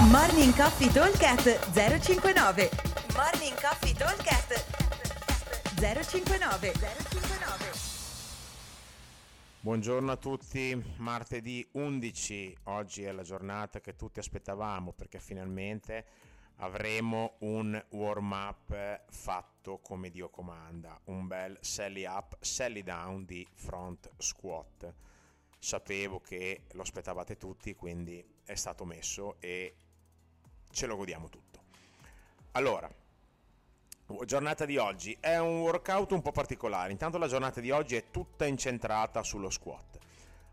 Morning Coffee Talkcast 059 Morning Coffee Talkcast 059 059 Buongiorno a tutti, martedì 11, oggi è la giornata che tutti aspettavamo perché finalmente avremo un warm up fatto come Dio comanda, un bel sally up, sally down di front squat. Sapevo che lo aspettavate tutti, quindi è stato messo e ce lo godiamo tutto. Allora, giornata di oggi è un workout un po' particolare. Intanto la giornata di oggi è tutta incentrata sullo squat.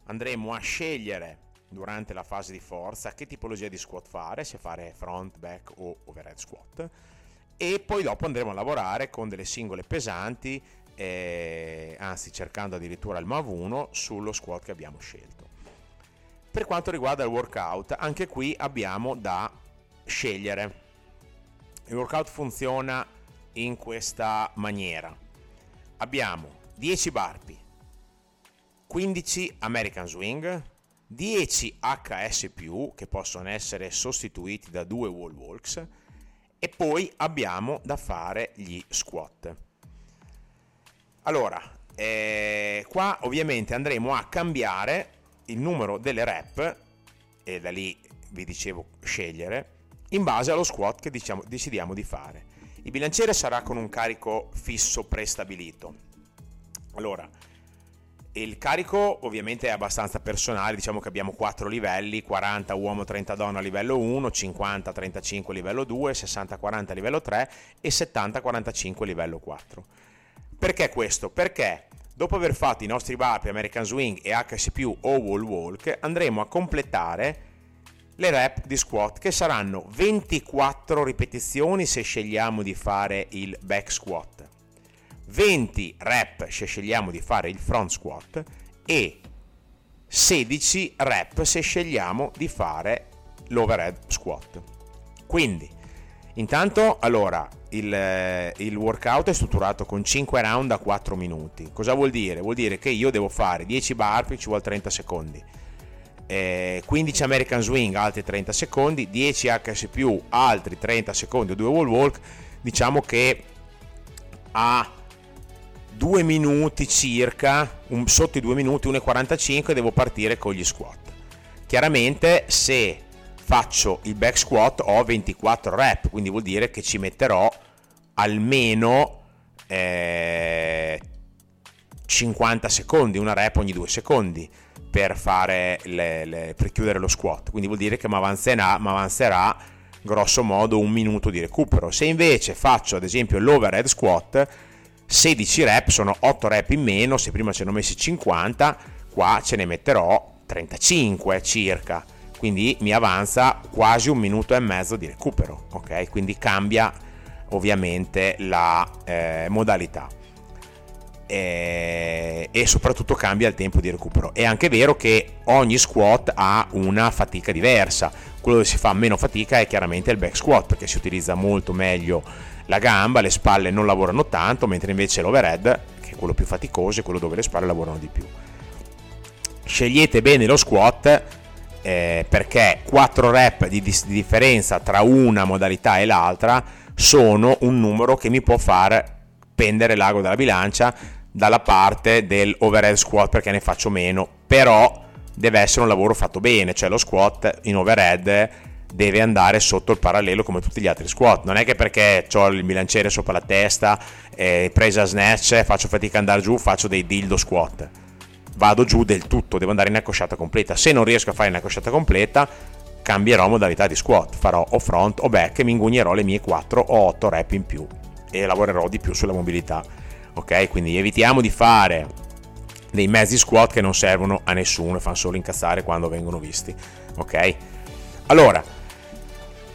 Andremo a scegliere durante la fase di forza che tipologia di squat fare, se fare front, back o overhead squat. E poi dopo andremo a lavorare con delle singole pesanti, eh, anzi cercando addirittura il MAV 1 sullo squat che abbiamo scelto. Per quanto riguarda il workout, anche qui abbiamo da scegliere. Il workout funziona in questa maniera. Abbiamo 10 barpi, 15 American Swing, 10 HS che possono essere sostituiti da 2 wall walks e poi abbiamo da fare gli squat. Allora, eh, qua ovviamente andremo a cambiare il numero delle rep e da lì vi dicevo scegliere in base allo squat che diciamo, decidiamo di fare. Il bilanciere sarà con un carico fisso prestabilito. Allora, il carico ovviamente è abbastanza personale, diciamo che abbiamo 4 livelli, 40 uomo, 30 donna a livello 1, 50 35 a livello 2, 60 40 a livello 3 e 70 45 a livello 4. Perché questo? Perché dopo aver fatto i nostri barpi American Swing e HSP o Wall Walk andremo a completare le rep di squat che saranno 24 ripetizioni se scegliamo di fare il back squat, 20 rep se scegliamo di fare il front squat e 16 rep se scegliamo di fare l'overhead squat. Quindi, intanto, allora, il, il, workout è strutturato con 5 round a 4 minuti. Cosa vuol dire? Vuol dire che io devo fare 10 burpee, ci vuole 30 secondi eh, 15 American Swing altri 30 secondi 10 HS altri 30 secondi o 2 wall walk diciamo che a 2 minuti circa un, sotto i 2 minuti 1,45 devo partire con gli squat. Chiaramente se faccio il back squat ho 24 rep quindi vuol dire che ci metterò almeno eh, 50 secondi una rep ogni 2 secondi per, le, le, per chiudere lo squat, quindi vuol dire che mi avanzerà grosso modo un minuto di recupero. Se invece faccio ad esempio l'overhead squat, 16 rep sono 8 rep in meno, se prima ce ne ho messi 50, qua ce ne metterò 35 circa, quindi mi avanza quasi un minuto e mezzo di recupero, ok? Quindi cambia ovviamente la eh, modalità e, e soprattutto cambia il tempo di recupero. È anche vero che ogni squat ha una fatica diversa. Quello dove si fa meno fatica è chiaramente il back squat perché si utilizza molto meglio la gamba, le spalle non lavorano tanto, mentre invece l'overhead, che è quello più faticoso, è quello dove le spalle lavorano di più. Scegliete bene lo squat eh, perché 4 rep di, di differenza tra una modalità e l'altra sono un numero che mi può far pendere l'ago dalla bilancia dalla parte del overhead squat perché ne faccio meno, però deve essere un lavoro fatto bene, cioè lo squat in overhead deve andare sotto il parallelo come tutti gli altri squat, non è che perché ho il bilanciere sopra la testa, eh, presa snatch, faccio fatica ad andare giù, faccio dei dildo squat, vado giù del tutto, devo andare in accosciata completa, se non riesco a fare in accosciata completa cambierò modalità di squat, farò o front o back e mi ingugnerò le mie 4 o 8 rep in più e lavorerò di più sulla mobilità. Ok? Quindi evitiamo di fare dei mezzi squat che non servono a nessuno e fanno solo incazzare quando vengono visti. Ok? Allora,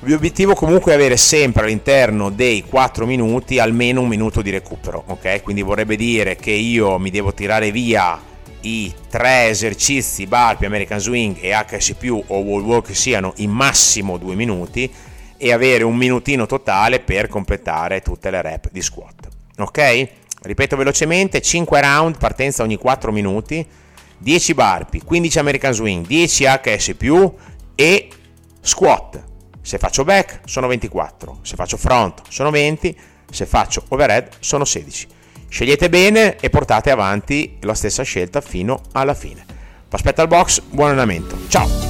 l'obiettivo comunque è avere sempre all'interno dei 4 minuti almeno un minuto di recupero, ok? Quindi vorrebbe dire che io mi devo tirare via i tre esercizi burpee, American Swing e HS o wall walk siano in massimo 2 minuti e avere un minutino totale per completare tutte le rep di squat. Ok? Ripeto velocemente, 5 round, partenza ogni 4 minuti, 10 burpee, 15 American Swing, 10 HS+, e squat. Se faccio back sono 24, se faccio front sono 20, se faccio overhead sono 16. Scegliete bene e portate avanti la stessa scelta fino alla fine. Vi aspetto al box, buon allenamento. Ciao!